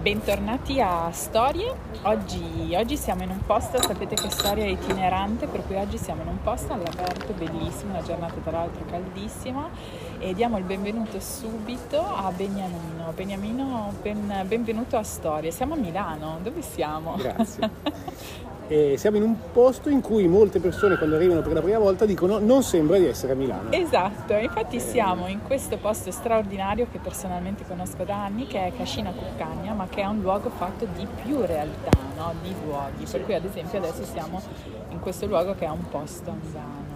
Bentornati a Storie, oggi, oggi, siamo in un posto, sapete che Storia è itinerante, per cui oggi siamo in un posto all'aperto, bellissimo, una giornata tra l'altro caldissima e diamo il benvenuto subito a Beniamino. Beniamino, ben, benvenuto a Storie, siamo a Milano, dove siamo? Grazie. E siamo in un posto in cui molte persone quando arrivano per la prima volta dicono non sembra di essere a Milano. Esatto, infatti siamo in questo posto straordinario che personalmente conosco da anni che è Cascina Cuccagna ma che è un luogo fatto di più realtà, no? di luoghi, per cui ad esempio adesso siamo in questo luogo che è un posto a Milano.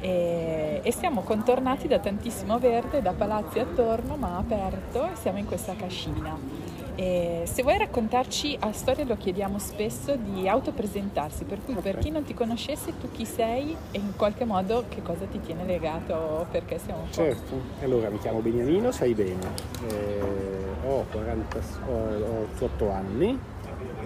E, e, siamo contornati da tantissimo verde, da palazzi attorno ma aperto e siamo in questa cascina. E se vuoi raccontarci a storia lo chiediamo spesso di autopresentarsi, per cui okay. per chi non ti conoscesse tu chi sei e in qualche modo che cosa ti tiene legato perché siamo po'... Certo, allora mi chiamo Beniamino, sai bene, eh, ho, 40, ho, ho 8 anni,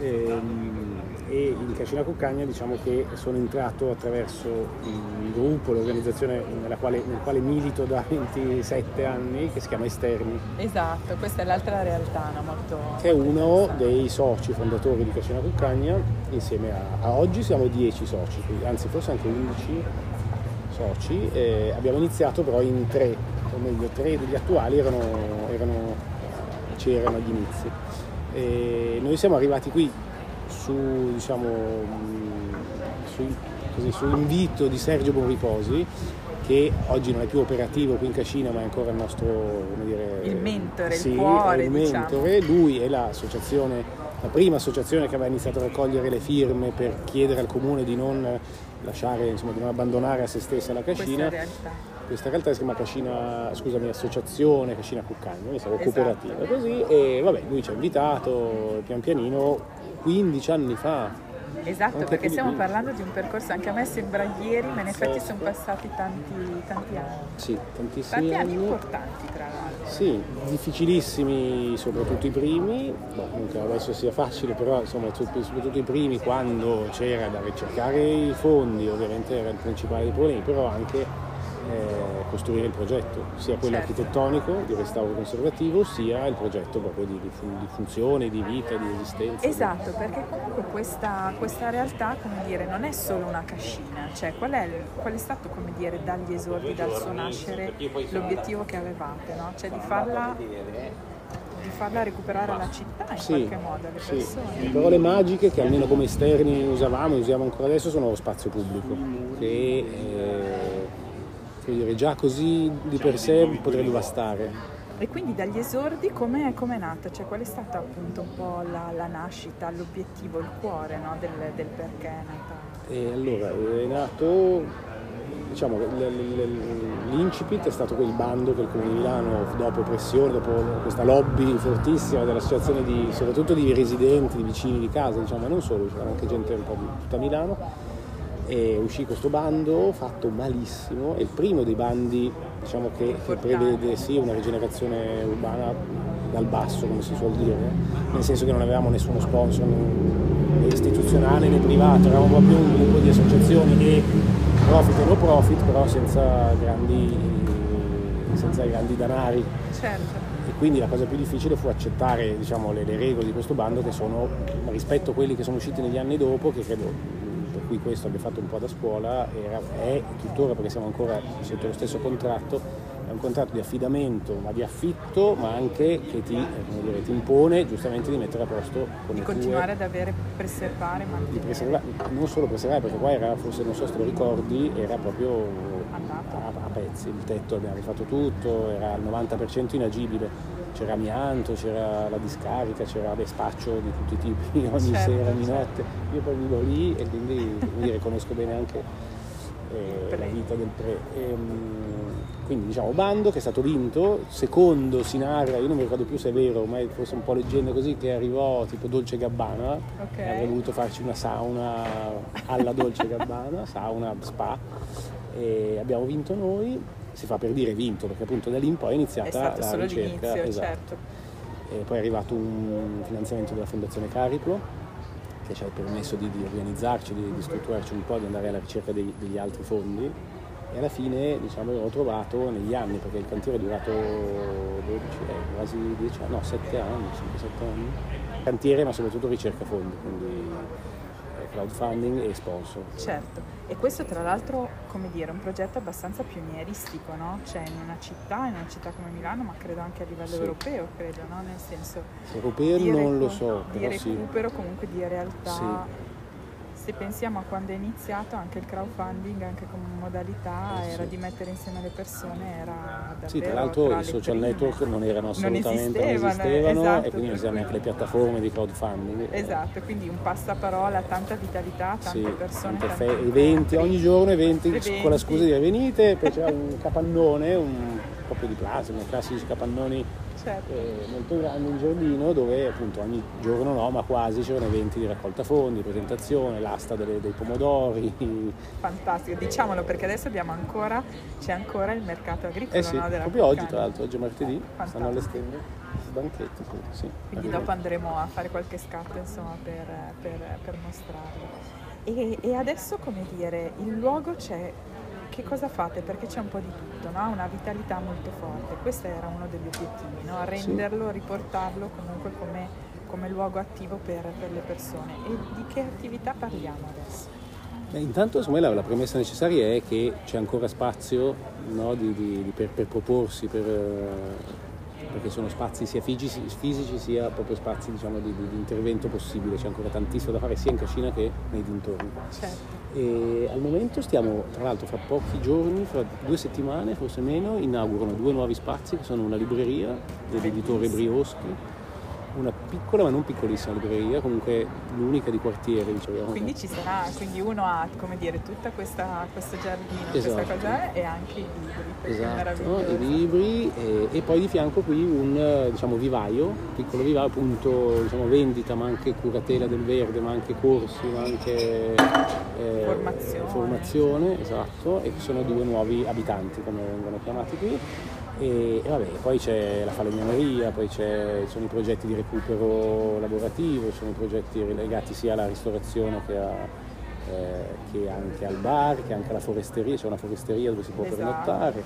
ehm, e in Cascina Cuccagna diciamo che sono entrato attraverso il gruppo, l'organizzazione quale, nel quale milito da 27 anni che si chiama Esterni. Esatto, questa è l'altra realtà, no? molto... Che è uno dei soci fondatori di Cascina Cuccagna, insieme a, a oggi siamo 10 soci, anzi forse anche 11 soci, eh, abbiamo iniziato però in tre, o meglio tre degli attuali erano, erano c'erano agli inizi. E noi siamo arrivati qui su, diciamo, mm, su, così, su invito di Sergio Bonriposi che oggi non è più operativo qui in Cascina ma è ancora il nostro dire, il mentore, sì, il cuore il mentore. Diciamo. lui è l'associazione la prima associazione che aveva iniziato a raccogliere le firme per chiedere al comune di non lasciare, insomma, di non abbandonare a se stessa la Cascina. Questa realtà. Si chiama Cascina, scusami, Associazione Cascina Cuccagno, mi esatto. cooperativa così e vabbè, lui ci ha invitato pian pianino 15 anni fa. Esatto, anche perché stiamo parlando di un percorso, anche a me sembra ieri, ma in effetti certo. sono passati tanti, tanti anni. Sì, tantissimi tanti anni. importanti tra l'altro. Sì, difficilissimi soprattutto i primi, boh, non che adesso sia facile, però insomma soprattutto i primi quando c'era da ricercare i fondi, ovviamente era il principale dei problemi, però anche eh, costruire il progetto, sia quello certo. architettonico di restauro conservativo, sia il progetto proprio di, di, di funzione, di vita, di esistenza. Esatto, perché comunque questa, questa, realtà, come dire, non è solo una cascina, cioè qual è, qual è stato, come dire, dagli esordi, dal suo nascere, l'obiettivo che avevate, no? Cioè di farla di farla recuperare alla città in sì, qualche modo alle sì. persone. Le parole magiche che almeno come esterni usavamo e usiamo ancora adesso sono lo spazio pubblico, che eh, dire, già così di per sé potrebbe bastare. E quindi dagli esordi come è nata? Cioè qual è stata appunto un po' la, la nascita, l'obiettivo, il cuore no? del, del, perché è nata? E allora è nato, diciamo, l'incipit è stato quel bando che il Comune di Milano, dopo pressione, dopo questa lobby fortissima dell'associazione di, soprattutto di residenti, di vicini di casa, diciamo, ma non solo, c'era anche gente un po' di tutta Milano, e uscì questo bando fatto malissimo, è il primo dei bandi diciamo, che, che, prevede sì, una rigenerazione urbana dal basso, come si suol dire, nel senso che non avevamo nessuno sponsor né istituzionale né privato, eravamo proprio un gruppo di associazioni e profit e no profit, però senza grandi, senza grandi danari. Certo. E quindi la cosa più difficile fu accettare diciamo, le, le regole di questo bando che sono rispetto a quelli che sono usciti negli anni dopo, che credo cui questo abbia fatto un po' da scuola era, è tuttora, perché siamo ancora sotto lo stesso contratto, è un contratto di affidamento, ma di affitto, ma anche che ti, eh, dire, ti impone giustamente di mettere a posto con Di continuare tue, ad avere, preservare, mantenere. Di preservare, non solo preservare, perché qua era, forse non so se te lo ricordi, era proprio a, a, pezzi, il tetto abbiamo rifatto tutto, era al 90% inagibile c'era amianto, c'era la discarica, c'era le spaccio di tutti i tipi ogni certo, sera, ogni certo. notte. Io poi vivo lì e quindi, quindi conosco bene anche eh, la vita del pre. E, ehm, quindi diciamo bando che è stato vinto, secondo si narra, io non mi ricordo più se è vero, ma è forse un po' leggenda così, che arrivò tipo Dolce Gabbana okay. avrebbe voluto farci una sauna alla Dolce Gabbana, sauna spa, e abbiamo vinto noi si fa per dire vinto, perché appunto da lì in poi è iniziata è la ricerca. Esatto. Certo. E poi è arrivato un finanziamento della Fondazione Cariplo che ci ha permesso di, di organizzarci, di, di, strutturarci un po', di andare alla ricerca dei, degli altri fondi e alla fine diciamo, l'ho trovato negli anni perché il cantiere è durato 12, eh, quasi 10 anni, no 7 anni, 5-7 anni. Cantiere ma soprattutto ricerca fondi, quindi crowdfunding e sponsor. Certo, e questo tra l'altro, come dire, è un progetto abbastanza pionieristico, no? Cioè in una città, in una città come Milano, ma credo anche a livello sì. europeo, credo, no? Nel senso... Europeo non lo so, di recupero sì. comunque di realtà... Sì se pensiamo a quando è iniziato anche il crowdfunding anche come modalità eh, era sì. di mettere insieme le persone era davvero sì tra l'altro tra i social prime. network non erano assolutamente non esistevano, non esistevano esatto, e quindi non esistevano neanche le piattaforme di crowdfunding esatto quindi un passaparola tanta vitalità tante sì, persone tante fe- eventi ogni giorno eventi, eventi, con la scusa di venite poi c'era un capannone un proprio di plastica un classici capannoni certo. eh, molto grande in giardino dove appunto ogni giorno no, ma quasi c'erano eventi di raccolta fondi, presentazione, l'asta delle, dei pomodori. Fantastico, diciamolo perché adesso abbiamo ancora, c'è ancora il mercato agricolo eh sì, no, proprio oggi tra l'altro, oggi è martedì, Fantastico. stanno allestendo banchetti. Sì, sì, Quindi dopo andremo a fare qualche scatto insomma per, per, per mostrarlo. E, e, adesso come dire, il luogo c'è che cosa fate? Perché c'è un po' di tutto, no? una vitalità molto forte. Questo era uno degli obiettivi, no? renderlo, sì. riportarlo comunque come, come luogo attivo per, per, le persone. E di che attività parliamo adesso? Beh, intanto secondo me la, la, premessa necessaria è che c'è ancora spazio no, di, di, per, per, proporsi, per, perché sono spazi sia fisici, fisici sia proprio spazi diciamo, di, di, intervento possibile, c'è ancora tantissimo da fare sia in Cascina che nei dintorni. Certo. E al momento stiamo, tra l'altro fra pochi giorni, fra due settimane, forse meno, inaugurano due nuovi spazi che sono una libreria dell'editore Brioschi una piccola ma non piccolissima libreria, comunque l'unica di quartiere diciamo. Quindi ci sarà, quindi uno ha come dire tutta questa, questo giardino, esatto. questa cosa e anche i libri. Esatto, i libri e, e, poi di fianco qui un diciamo, vivaio, piccolo vivaio, appunto diciamo, vendita ma anche curatela del verde, ma anche corsi, ma anche eh, formazione. formazione, esatto, e sono due nuovi abitanti come vengono chiamati qui e, e vabbè, poi c'è la falegnameria, poi ci sono i progetti di recupero lavorativo, sono i progetti legati sia alla ristorazione che, a, eh, che anche al bar, che anche alla foresteria, c'è una foresteria dove si può esatto. pernottare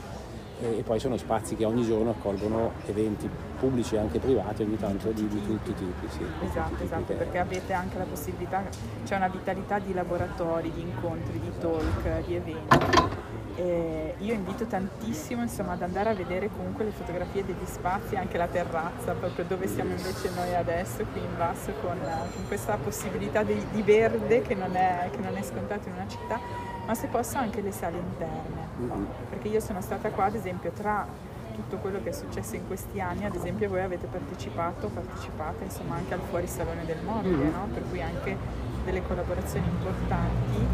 e, poi sono spazi che ogni giorno accolgono eventi pubblici e anche privati ogni tanto di, di tutti i tipi. Sì, esatto, tipi esatto, perché avete anche la possibilità, c'è una vitalità di laboratori, di incontri, di talk, di eventi e io invito tantissimo insomma, ad andare a vedere comunque le fotografie degli spazi, anche la terrazza, proprio dove siamo invece noi adesso, qui in basso, con, con questa possibilità di, di verde che non, è, che non, è, scontato in una città, ma se posso anche le sale interne, perché io sono stata qua ad esempio tra tutto quello che è successo in questi anni, ad esempio voi avete partecipato, partecipate insomma anche al Fuorisalone del Mobile, no? per cui anche delle collaborazioni importanti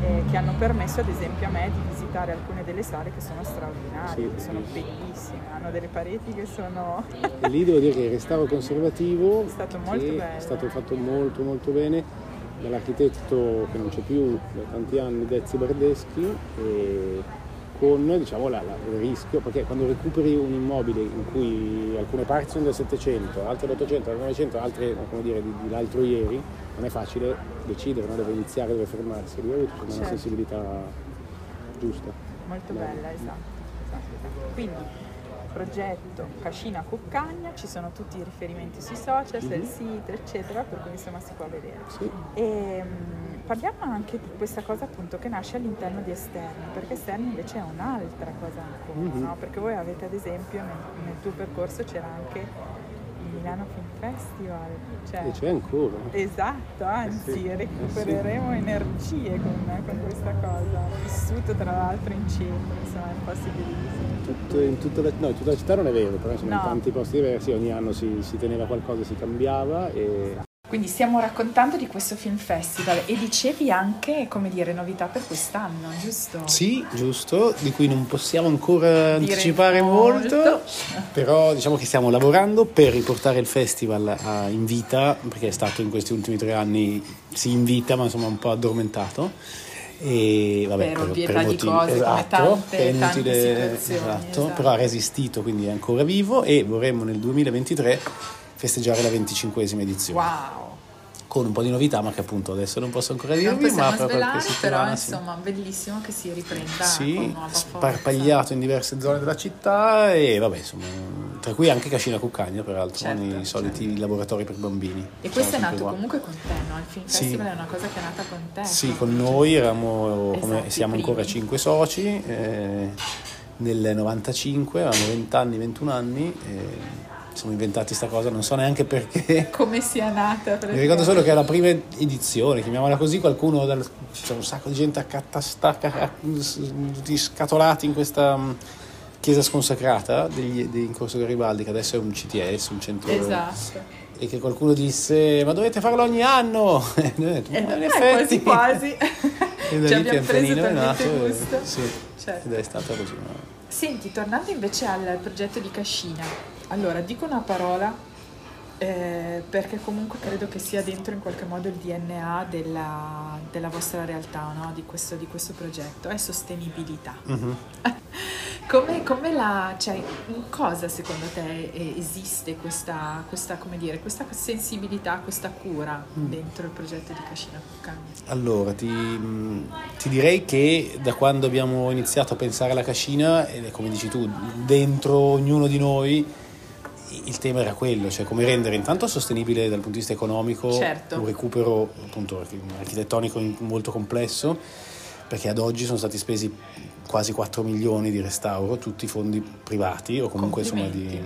eh, che hanno permesso ad esempio a me di visitare alcune delle sale che sono straordinarie, sì, che sono bellissime, hanno delle pareti che sono... e lì devo dire che il restauro conservativo è stato molto bello. È stato fatto molto molto bene dall'architetto che non c'è più da tanti anni, Dezzi Bardeschi, e con diciamo, la, la, il rischio, perché quando recuperi un immobile in cui alcune parti sono del 700, altre dell'800, del 900, altre come dire, di, di l'altro ieri, non è facile decidere, no? deve iniziare, deve fermarsi. Lui ha avuto certo. una sensibilità giusta. Molto bella, bella esatto, esatto, esatto. Quindi progetto Cascina Cuccagna, ci sono tutti i riferimenti sui social, mm-hmm. sito, eccetera, per cui insomma si può vedere. Sì. E, um, parliamo anche di questa cosa appunto che nasce all'interno di esterni, perché esterni invece è un'altra cosa ancora, mm-hmm. no? Perché voi avete ad esempio nel, nel tuo percorso c'era anche Milano Film Festival. Cioè, e c'è ancora. Esatto, anzi sì, recupereremo sì. energie con, con, questa cosa. Vissuto tra l'altro in centro, insomma, in posti bellissimi. Tutto, in, tutta la, no, in tutta la città non è vero, però sono no. in tanti posti diversi, ogni anno si, si teneva qualcosa, si cambiava e quindi stiamo raccontando di questo film festival e dicevi anche, come dire, novità per quest'anno, giusto? Sì, giusto, di cui non possiamo ancora dire anticipare molto. molto, però diciamo che stiamo lavorando per riportare il festival a, in vita, perché è stato in questi ultimi tre anni, si invita ma insomma un po' addormentato. E, vabbè, per ovvietà di cose, esatto, tante, inutile, tante esatto, esatto, però ha resistito, quindi è ancora vivo e vorremmo nel 2023 festeggiare la 25esima edizione. Wow! con un po' di novità, ma che appunto adesso non posso ancora dirvi. Ma fra svelare, però sì. insomma bellissimo che si riprenda Sì, nuova forza. sparpagliato in diverse zone della città e vabbè, insomma, tra cui anche Cascina Cuccagna, peraltro, Certo, nei soliti laboratori per bambini. E questo è nato comunque con te, no? Il Film Sì. Festival è una cosa che è nata con te. Sì, con noi eravamo, come Esatto, siamo i ancora primi. cinque soci, eh, nel 95, avevamo 20 anni, 21 anni, e ci siamo inventati questa cosa, non so neanche perché. Come sia nata. Mi ricordo solo che alla prima edizione, chiamiamola così, qualcuno, dal, c'è un sacco di gente accatastata, tutti scatolati in questa mm, chiesa sconsacrata degli, di in Corso Garibaldi, che adesso è un CTS, un centro... Esatto. E che qualcuno disse, ma dovete farlo ogni anno! E noi detto, Eh, "Ma in eh, effetti... quasi quasi. E da Ci lì pian pianino è nato e- sì, Certo. ed è stato così. no? Senti, tornando invece al progetto di Cascina, allora dico una parola eh, perché comunque credo che sia dentro in qualche modo il DNA della, della vostra realtà, no? di, questo, di questo progetto, è sostenibilità. Mhm. Come, come la, cioè, in cosa secondo te eh, esiste questa, questa, come dire, questa sensibilità, questa cura Mm. dentro il progetto di Cascina Cuccagni? Allora, ti, ti direi che da quando abbiamo iniziato a pensare alla cascina, è come dici tu, dentro ognuno di noi il tema era quello, cioè come rendere intanto sostenibile dal punto di vista economico Certo. un recupero appunto architettonico molto complesso, perché ad oggi sono stati spesi quasi 4 milioni di restauro, tutti fondi privati o comunque insomma di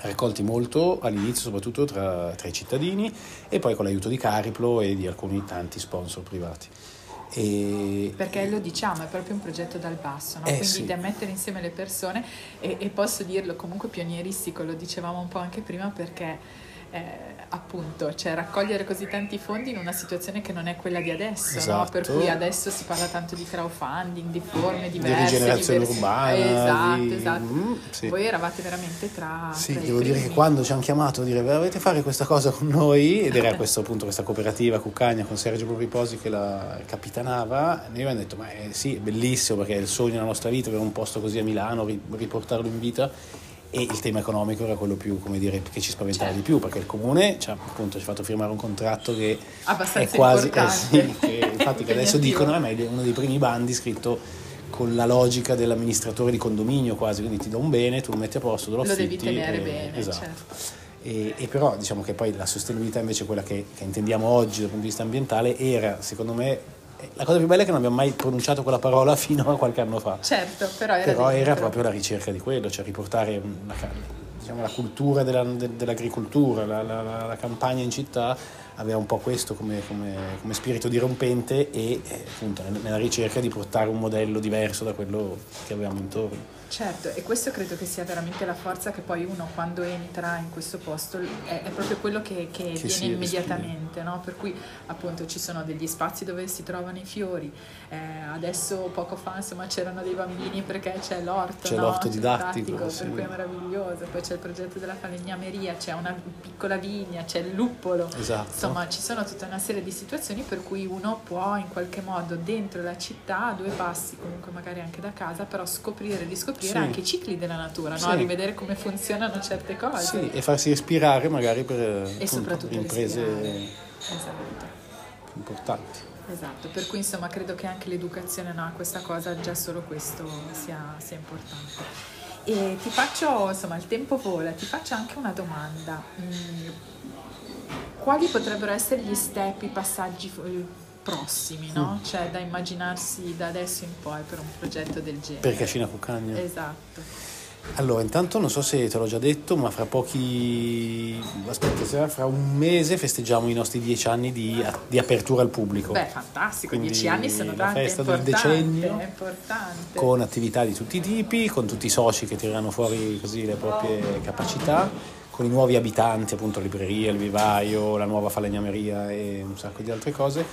raccolti molto all'inizio soprattutto tra, tra i cittadini e poi con l'aiuto di Cariplo e di alcuni tanti sponsor privati. E, Perché lo diciamo, è proprio un progetto dal basso, no? Eh, quindi sì. da mettere insieme le persone e, e posso dirlo comunque pionieristico, lo dicevamo un po' anche prima perché eh, appunto cioè raccogliere così tanti fondi in una situazione che non è quella di adesso, no? Esatto. per cui adesso si parla tanto di crowdfunding, di forme di diverse, rigenerazione diverse- urbana. esatto, di- esatto. Mm, sì. Voi eravate veramente tra, Sì, tra devo dire che primi. quando ci hanno chiamato a dire volete fare questa cosa con noi ed era questo appunto questa cooperativa Cuccagna con Sergio Riposi che la capitanava, noi abbiamo detto ma eh, sì, è bellissimo perché è il sogno della nostra vita avere un posto così a Milano, ri- riportarlo in vita e il tema economico era quello più, come dire, che ci spaventava Certo. di più perché il comune ci ha appunto ci ha fatto firmare un contratto che Abbastanza è quasi, eh sì, che infatti che adesso dicono, eh, ma è uno dei primi bandi scritto con la logica dell'amministratore di condominio quasi, quindi ti do un bene, tu lo metti a posto, lo Lo devi tenere e- bene, esatto. certo. E, e però diciamo che poi la sostenibilità invece quella che, che intendiamo oggi dal punto di vista ambientale era secondo me eh, la cosa più bella è che non abbiamo mai pronunciato quella parola fino a qualche anno fa. Certo, però era, però era proprio la ricerca di quello cioè riportare una diciamo, la cultura della- de- dell'agricoltura la, la- la- campagna in città aveva un po' questo come, come- come spirito dirompente e eh, appunto nel- nella ricerca di portare un modello diverso da quello che avevamo intorno Certo, e questo credo che sia veramente la forza che poi uno quando entra in questo posto è, è proprio quello che, che viene si immediatamente, no? per cui appunto ci sono degli spazi dove si trovano i fiori, eh, adesso poco fa insomma c'erano dei bambini perché c'è l'orto, C'è no? l'orto didattico, sì. per cui è meraviglioso, poi c'è il progetto della falegnameria, c'è una piccola vigna, c'è il luppolo, esatto Insomma, ci sono tutta una serie di situazioni per cui uno può in qualche modo dentro la città, a due passi, comunque magari anche da casa, però scoprire, riscoprire Sì. anche i cicli della natura, no? Sì. rivedere come funzionano certe cose. Sì, e farsi respirare magari per E appunto, imprese. Esatto. importanti. Esatto, per cui insomma credo che anche l'educazione no, a questa cosa, già solo questo sia, sia importante. E ti faccio, insomma, il tempo vola, ti faccio anche una domanda. Mm, quali potrebbero essere gli step, i passaggi eh, prossimi, no? Cioè da immaginarsi da adesso in poi per un progetto del genere? Per Cascina Cuccagna. Esatto. Allora, intanto non so se te l'ho già detto, ma fra pochi. Aspetta, fra un mese festeggiamo i nostri dieci anni di, di apertura al pubblico. Beh, fantastico, Quindi dieci anni sono la tanti, è festa del decennio. è importante. Con attività di tutti i tipi, con tutti i soci che tirano fuori così le proprie capacità, con i nuovi abitanti, appunto libreria, il vivaio, la nuova falegnameria e un sacco di altre cose.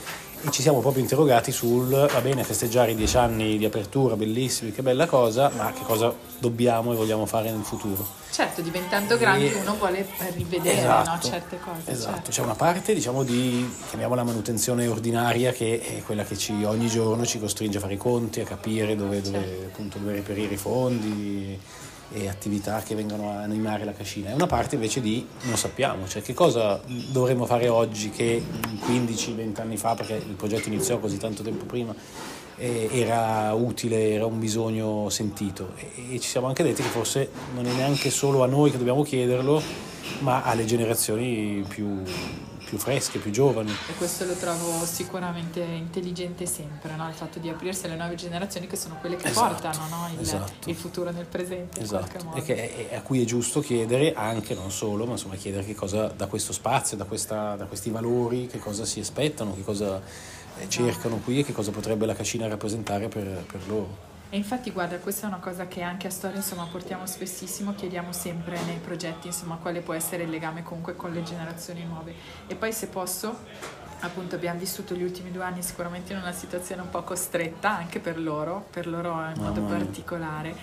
E ci siamo proprio interrogati sul, va bene, festeggiare i dieci anni di apertura, bellissimi, che bella cosa, ma che cosa dobbiamo e vogliamo fare nel futuro? Certo, diventando grandi E- uno vuole rivedere Esatto, no, certe cose. Esatto, certo. c'è una parte diciamo di, chiamiamola manutenzione ordinaria, che è quella che ci, ogni giorno ci costringe a fare i conti, a capire dove, dove, Certo. appunto, dove reperire i fondi e attività che vengono a animare la cascina, e una parte invece di non sappiamo, cioè che cosa dovremmo fare oggi che 15-20 anni fa, perché il progetto iniziò così tanto tempo prima, era utile, era un bisogno sentito. E, ci siamo anche detti che forse non è neanche solo a noi che dobbiamo chiederlo, ma alle generazioni più, più fresche, più giovani. E questo lo trovo sicuramente intelligente sempre, no? il fatto di aprirsi alle nuove generazioni che sono quelle che esatto, portano no? il, esatto. il, futuro nel presente. Esatto, e che, a cui è giusto chiedere anche, non solo, ma insomma chiedere che cosa da questo spazio, da, questa, da questi valori, che cosa si aspettano, che cosa esatto. cercano qui e che cosa potrebbe la cascina rappresentare per, per loro. E infatti guarda, questa è una cosa che anche a Storia insomma, portiamo spessissimo, chiediamo sempre nei progetti insomma, quale può essere il legame comunque con le generazioni nuove. E poi se posso, appunto abbiamo vissuto gli ultimi due anni sicuramente in una situazione un po' costretta anche per loro, per loro in modo oh, particolare.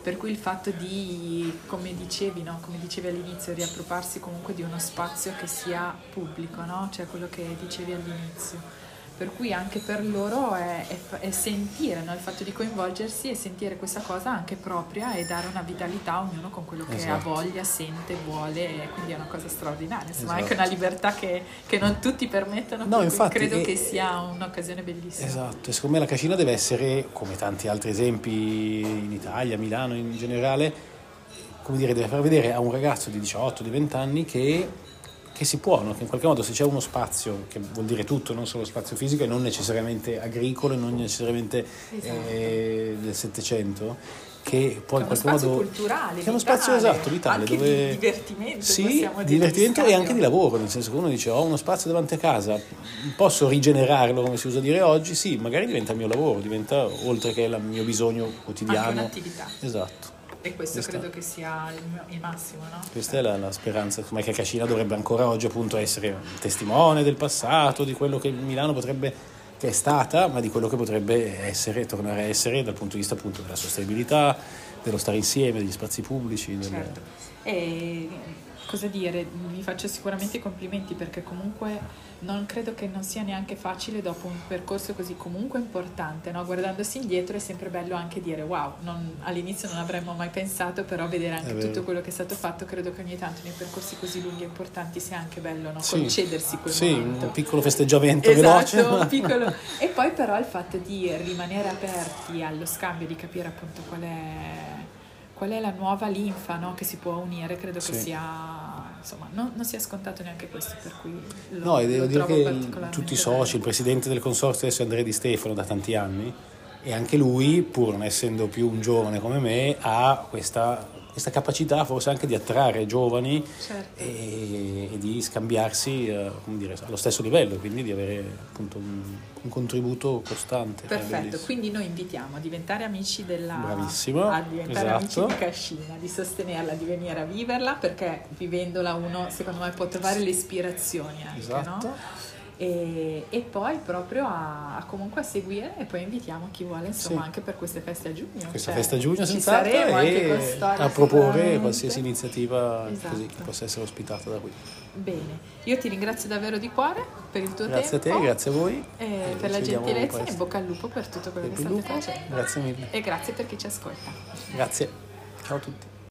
Per cui il fatto di, come dicevi, no? come dicevi all'inizio, riappropriarsi comunque di uno spazio che sia pubblico, no? cioè quello che dicevi all'inizio per cui anche per loro è, è, è sentire no? il fatto di coinvolgersi e sentire questa cosa anche propria e dare una vitalità a ognuno con quello che esatto. ha voglia, sente, vuole e quindi è una cosa straordinaria, insomma esatto. anche una libertà che, che, non tutti permettono, no, infatti, credo è, che sia un'occasione bellissima. Esatto, e secondo me la cascina deve essere, come tanti altri esempi in Italia, Milano in generale, come dire, deve far vedere a un ragazzo di 18, di 20 anni che che si può, no? che in qualche modo se c'è uno spazio, che vuol dire tutto, non solo spazio fisico e non necessariamente agricolo e non necessariamente esatto. eh, del Settecento, che poi in qualche modo culturale, che è uno spazio esatto vitale anche dove di divertimento sì divertimento e anche di lavoro nel senso che uno dice ho uno spazio davanti a casa posso rigenerarlo come si usa dire oggi? Sì magari diventa il mio lavoro diventa oltre che il mio bisogno quotidiano. Anche un'attività. Esatto e questo Questa, credo che sia il, il massimo, no? Questa è la, la speranza, come che Cascina dovrebbe ancora oggi appunto essere un testimone del passato, di quello che Milano potrebbe, che è stata, ma di quello che potrebbe essere, tornare a essere dal punto di vista appunto della sostenibilità, dello stare insieme, degli spazi pubblici. Certo. Del... E cosa dire, vi faccio sicuramente i complimenti perché comunque non credo che non sia neanche facile dopo un percorso così comunque importante, no? guardandosi indietro è sempre bello anche dire wow, non, all'inizio non avremmo mai pensato, però vedere anche tutto quello che è stato fatto, credo che ogni tanto nei percorsi così lunghi e importanti sia anche bello no? sì. concedersi quel sì, momento. un piccolo festeggiamento esatto, veloce. Piccolo... e poi però il fatto di rimanere aperti allo scambio, di capire appunto qual è qual è la nuova linfa no, che si può unire, credo sì. che sia, insomma, non, non, sia scontato neanche questo, per cui lo, No, e devo dire che tutti i soci, il presidente del consorzio adesso è Andrea Di Stefano da tanti anni, e anche lui, pur non essendo più un giovane come me, ha questa questa capacità forse anche di attrarre giovani certo. e, e, di scambiarsi eh, dire, allo stesso livello, quindi di avere appunto un, un contributo costante. Perfetto, quindi noi invitiamo a diventare amici della Bravissimo, a diventare esatto. amici di Cascina, di sostenerla, di venire a viverla, perché vivendola uno secondo me può trovare le ispirazioni anche, esatto. no? E, e poi proprio a, a, comunque a seguire e poi invitiamo chi vuole insomma sì. anche per queste feste a giugno questa cioè, festa a giugno senz'altro e a proporre qualsiasi iniziativa esatto. così che possa essere ospitata da qui. Bene. Io ti ringrazio davvero di cuore per il tuo grazie tempo grazie a te grazie a voi e per la gentilezza e bocca al lupo per tutto quello che state facendo. grazie mille. E grazie per chi ci ascolta. Grazie. Ciao a tutti